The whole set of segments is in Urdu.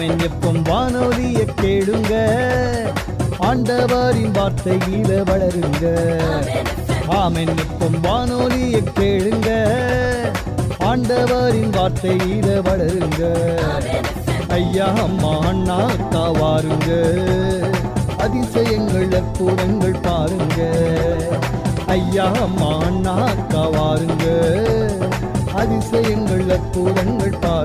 پانولی کار وارت یعل وغیرہ آمین پوری گارن وارت یعل ومان کا وار گی پورنگ پارنگ مان کا وایشن پور میں پا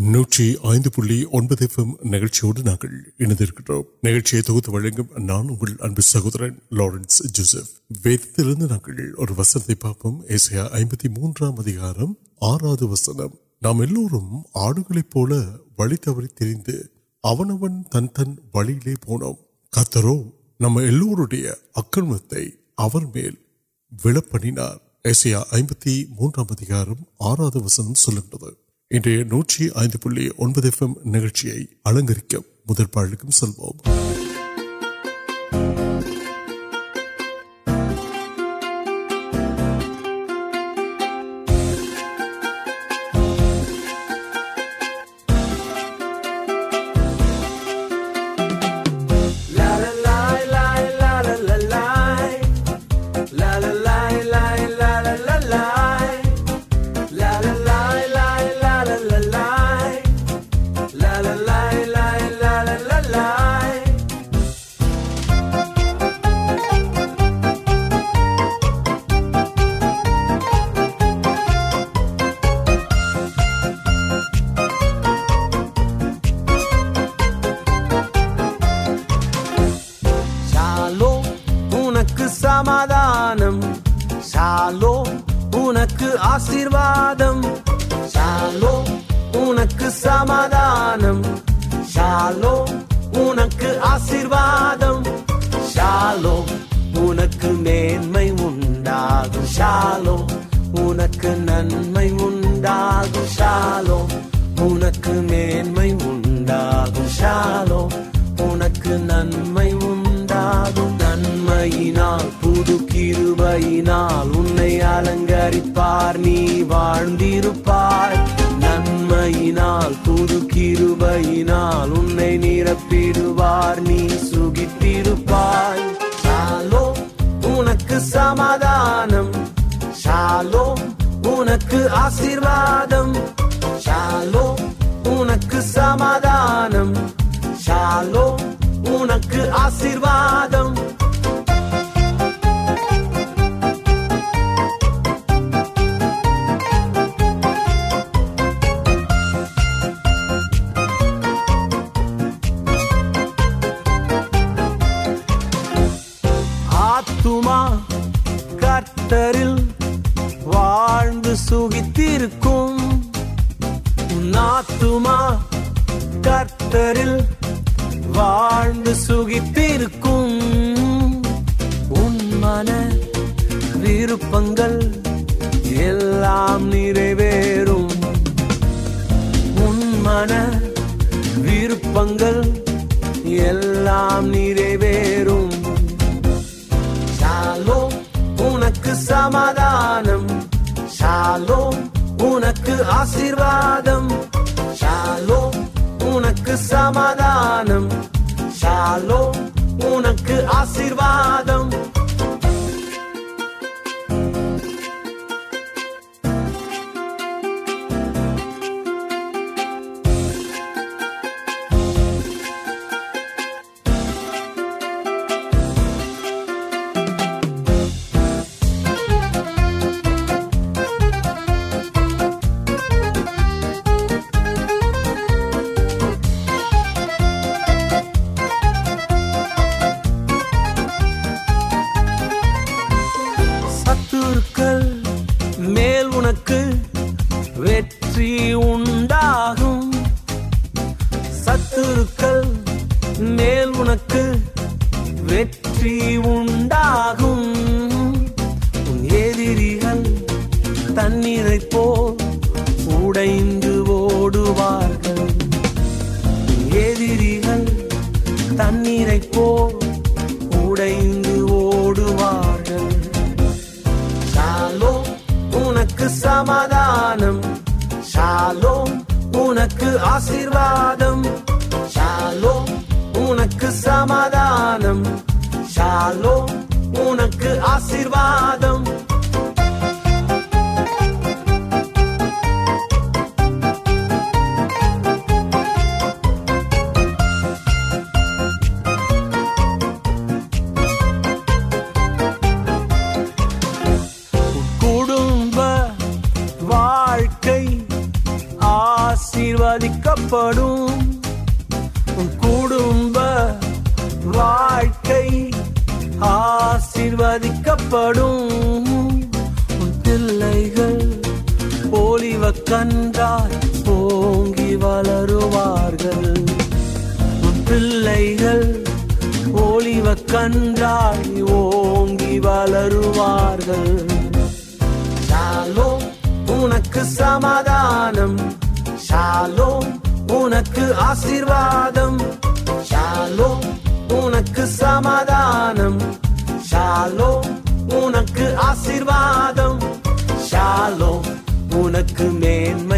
نو نوڈیا ناندر لارنس آپ توڑی ترین تن لے نوپنی مواد وسن سل انہوں نے نئی اہم پڑھنے کے سو سمدان شالو انشرواد ان سمادان شالو انشرواد نم و نالو ان کو سماد ان کو آشروادم چالو ان کو سمادان چالو انک آشروادم لو ان کو آشیواد میلکر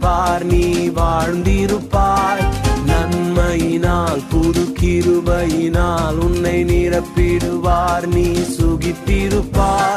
پارندر نمال نوار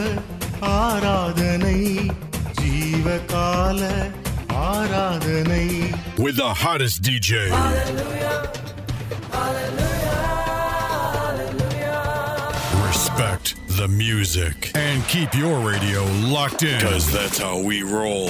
آراد نئی وا ہار D J respect the music and keep your video lock we roll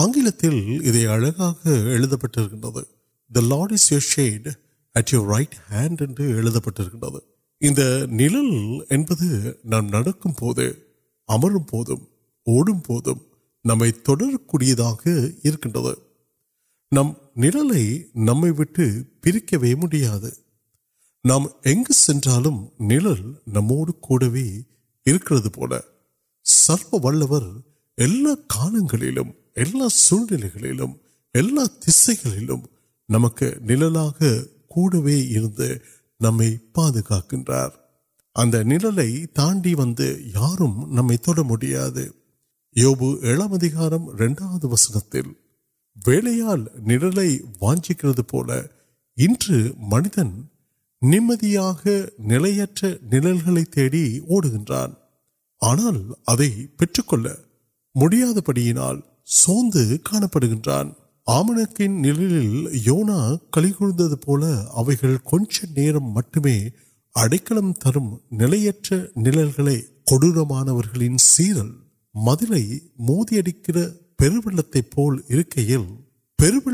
on لوگ نئی نٹیا نام نموڈ سرپ ویل نمک ناڑ یار وسن واجک نو نکل آنا پھر سوند کا آمرکن یونا کلک کچھ نمک نکلوان سیڑ مدل موتی تبکل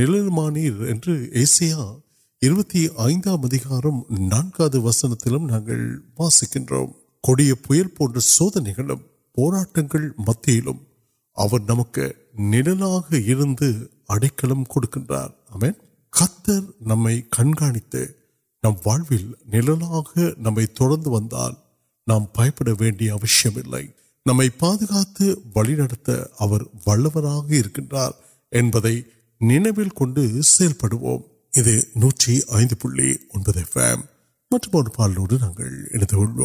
نئی وسن دن مجھے نمبر نو نو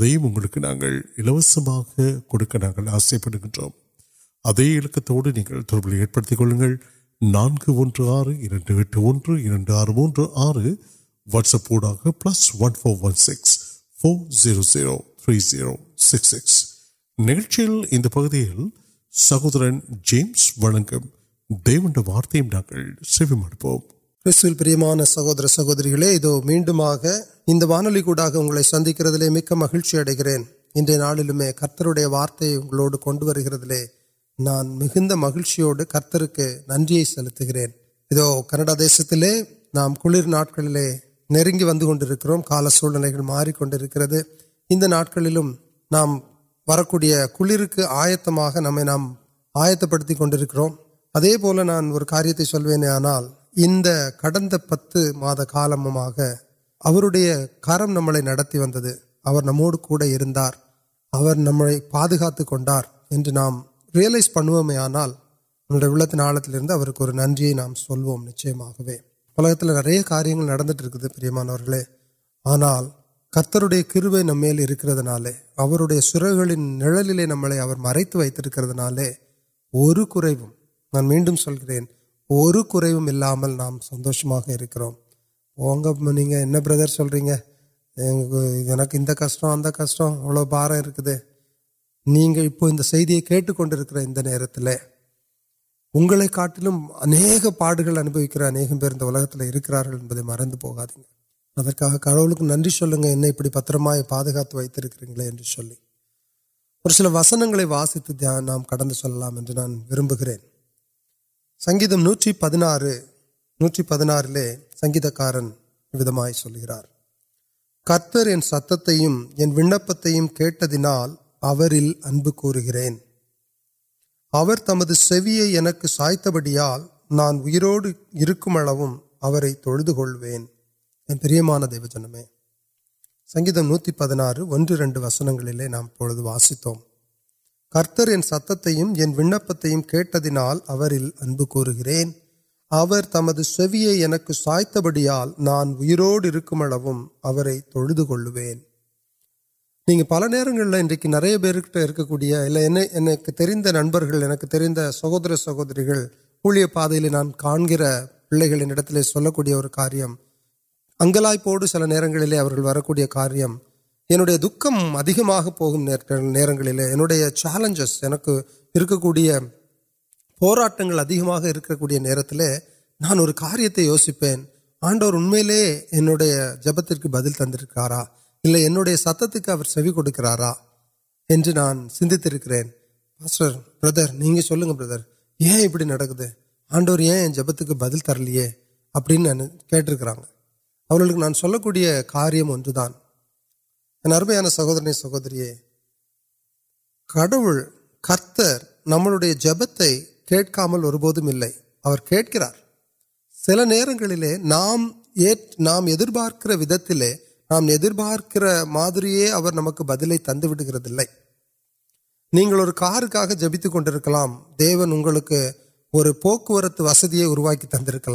پکس سکس نام پہلے سہورن ديوڈ وارت ميں پران سہور سہورگلے ادو میڈم ایک وانولی كو سند كر دے مک مہیچی اے گے نا كر وارت نان مہرچیو كو كر نی سو كہ دیس كی نام كی نیكن كرا سونے كے ماركو كر نام وقت آیت نام آیت پڑتی كون كرے پولی نان اور كارونی آنا رم نمتی وموڈک پنوے آنا تعلق ننیاں نچ نئے کاریہٹرکر آنا کم کر رہے سرکل نڑلے نمبر مرتبہ نان میڈم سل رہے ہیں نام سندوشم کشم بارے کھیل کنکر اگلک پاڑ اُن بھی اہم مرد کم نو پتر پاگا وقت اور سستے چلے نا وبے سنگم نوتی پہنا نوٹ پہ نارا لگی کارن سلکر ی ستمین ویم کال ابر گرن تمہیں سائت بڑا نان ایروڑ دیو جنم سنگم نوتی پہ نا رن وسنگلے نامت کتر ابر گرن تمہیا سائت بڑی نانوڑک پل نا نٹ کرنے کے نبر سہو سہور اولی پہ نان کا پلے گا کاریہ اگلوڑ سل نئے وارہ اندے دکم ادیم پہ نوٹ چیلنجس کو نان کار یوسیپن آڈو اُنڈیا جپت بدل تک اِلے ان ستر سےا نان سر بردر نہیں سلر ایپی آڈر جپت کی بدل ترلیا ابھی نان سوک نرمان سہوری سہوری کڑو نمتے کلے کھیر سر نام نام پارک نام پارک مدر نمک بدلے تندگی کا جبتکام دیون اگلے اور پوکر وسدیا اروا کی تک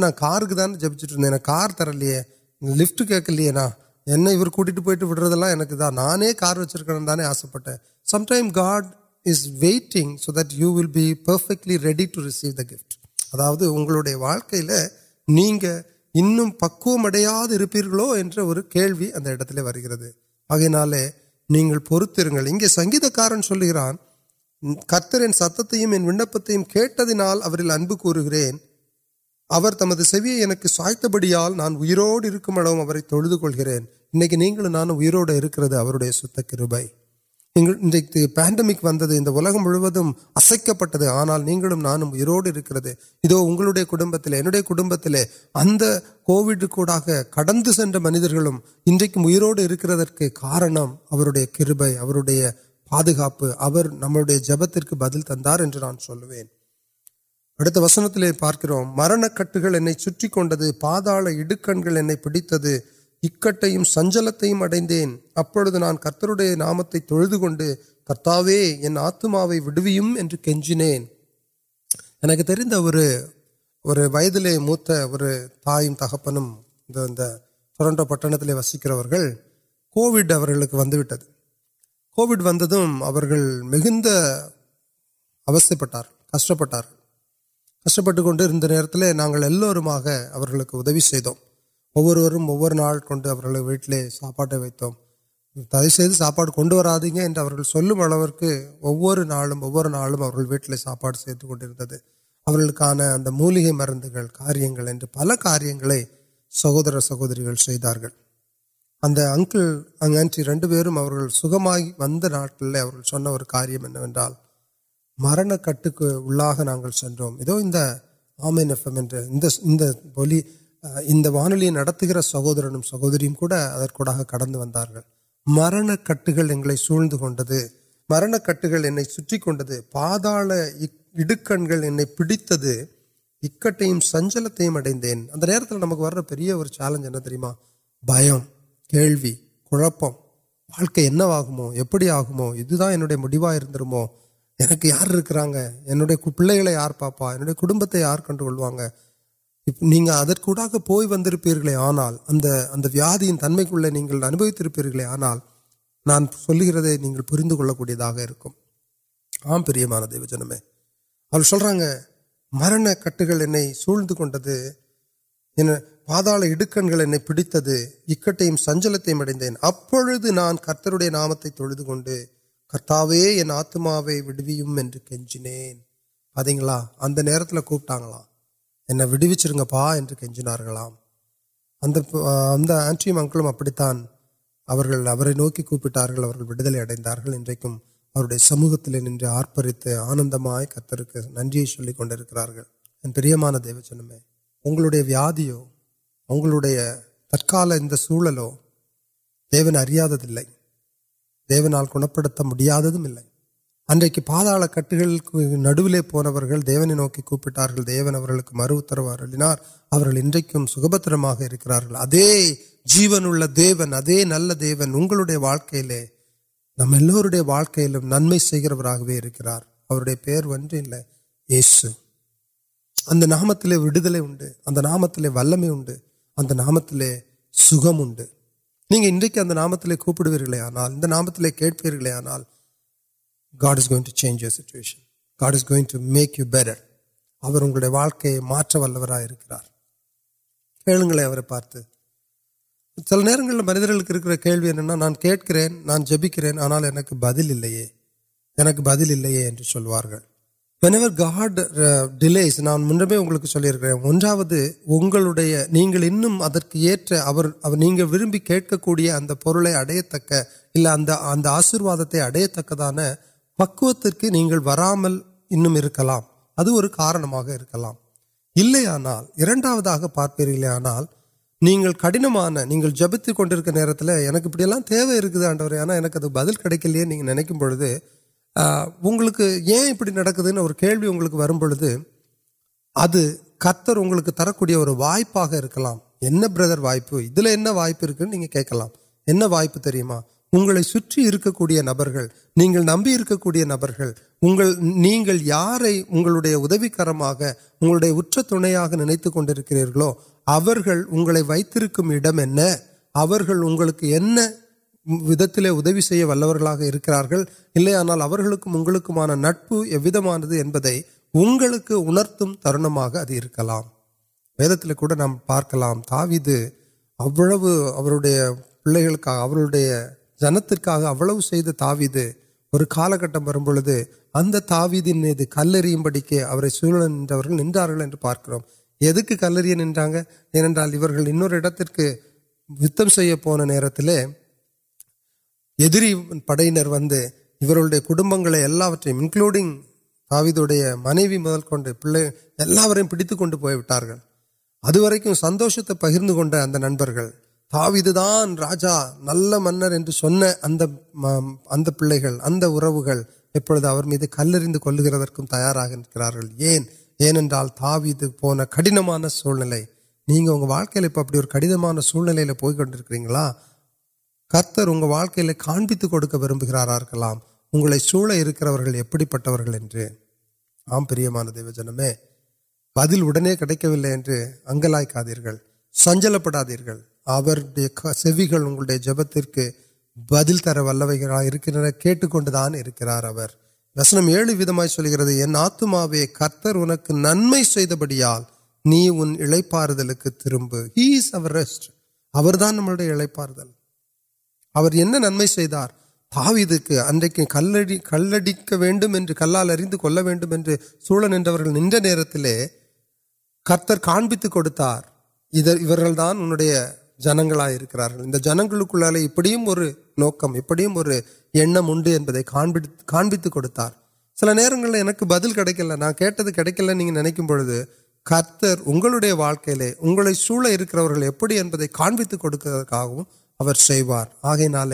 نا کاپ کار ترلیا کی یعنی کھیل دا کے دا نان کار وچر کے آس پہ سم ٹمٹی so that you will be perfectly ready to race the کفٹیا واڑی لے کے اندروی آپ کے سنگکار کتر ستر ویم کھیٹ دال ابر گرم سوی کو سائت بڑی نان ایرروڑے انسروکے پینڈمک مجھے میری کارنم کبپے پاپر نو جپت بدل تر نان سوت وسنتی پارک مرن کٹکے چڑک پیتھے اکٹھے سنچلت اڑانڈے نام تو ان آت وے اور موت اور تائی تک ٹونٹو پٹھتی وسکرو گیا کوڈ ون کو مسپٹ کشپ نما ادوی ادو وہ ویٹل ساپا ساپا کنویں وہ ساپا سنت مولی مرد سہور سہور اگر اکلری رنڈر سگم کاریہ مرن کٹک آم وان سہدر سہوریم کور مرن کٹ سو مرن کٹ پہاڑ پیڑ سنچلت نمک ویا چیلنج بہت آوی آو ادا اندرم کو یارکا پل یار پاپا کٹتے یار کنکے نہیں وے آنا واد آنا چل گرد نہیں کار پر ماندن سرن کٹ سوٹے پہاڑ اک پیتھے سنچلین ابھی نان کتنے نام تو ان آت وجہ ادیگ اتنا کوپٹا پا کنٹریم مپت نوکر ادارے ان سموتی نئے آرپریت آنند ننیا چنم اگر ویو اگال ان سوڑو دیویا دیونا گھن پڑاد اچھے پاڑ کٹ گل نو پورے نوکی کو دیون مروت ان سرکار جیون ادے نل دیے نمبر واقع نمرور پیس اتنا نام تین ویل نام ول میں سی نام تک کون نامت کنال مریدے ویٹ كو آشرواد اڑان پکواندار آنا کڑن جبکہ بدل کلے نوکری اور کتر اگست ترکی اور وائپر وائپ وائپ وائپ اگی نبر نہیں نمبر کرارے ابھی ادوکر اچھے نوکری وڈما اعرت ترک نام پارک پایا جن ترک تاید وایدین میری کلری پڑکے سر نو پارک کلر ناڑم سے پڑھیں کٹم انکلوڈی کا منوی مدل کو پیڑک ادھر سندوشتے پکرک نبر تای نل مجھے پھر ارو گا میری کلری کل گرد تیار تاوی پونا کڑنوان ساڑک سنکری کتر اگر واقعی کامبراروڑ ارک پے آم پران دن میں بدلے کھڑکے اگلک سنچل پڑادی جپتی بدل ترکار آرتر تربیت کی کلڑکری سوڑ نان پیتار دان ان جنگا کران سل نئے بدل کل کھیتل نوتر اگڑے واقعی سولہ اندے کا کمار آگے نال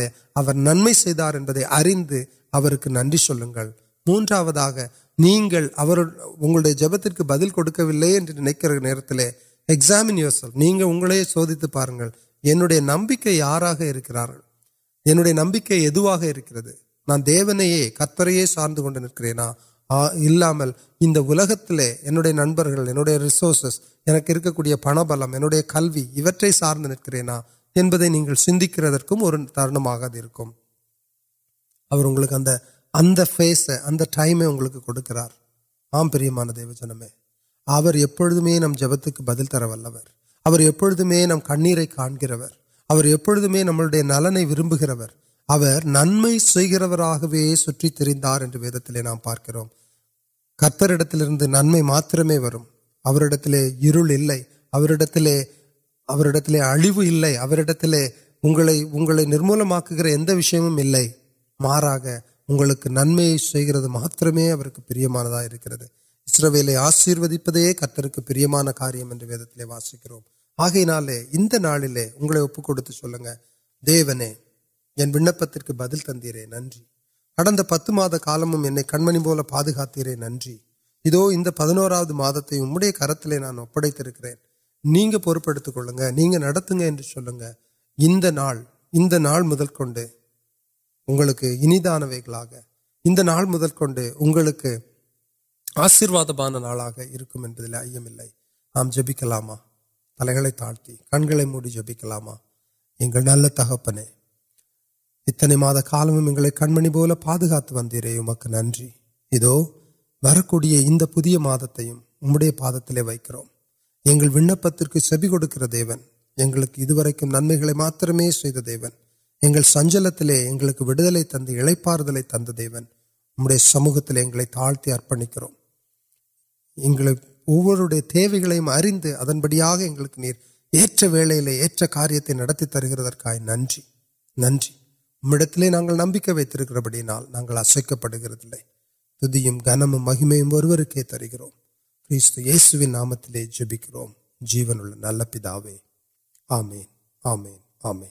ننمارے اریند ننگل موٹا ہوتا نہیں جب تک بدل کلے نا نمک یار نمکر سارے نکلتی نبل ریسرس پن بلڈ کلو سارے نکلے نا سر تارن آپ کو آم دی نم جب بدل تر وم نم کھم نمنے ورب گر نمبر نام پارکر کتر نمکے ویلڈ احو اے نمک وشیم اگلک ننما پر اسرولہ آشیروپی کاریہ واسکر آگے نال ابت چلو گے دیوپ تک بدل تندر نن کڑ پت مالم انل پا ننوار آدتے نمبر کر تلے نانتیں نہیں پورپان واگ مدل کنگ آشیواد نا ملے نام جبکلام تل گئے تا کل موڑ جبکلام نل تک اتنے مد کا کنمنی پاندر امک ننوڈیا مدت نمبر پہ مدد ون پی کن و نمک دیون سنچل ویلے تند اارلے تند دیون سموت تاڑتی ارپنکر اریند کارتین ننڈل نمک وڑنا اصک دن مہیم اور تر گروست نامتی جبکر جیون نل پی آمین آمن آمین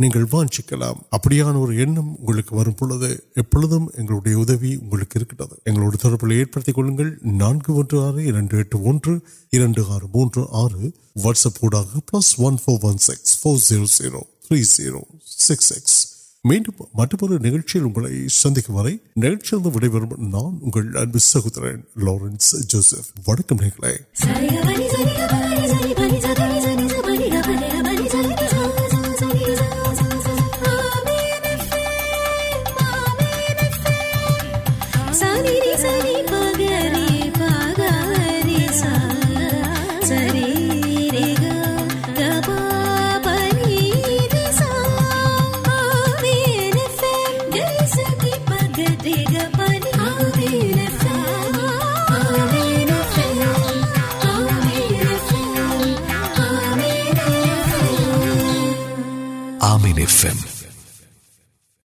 پکس سکس میڈم سندھ سہوتر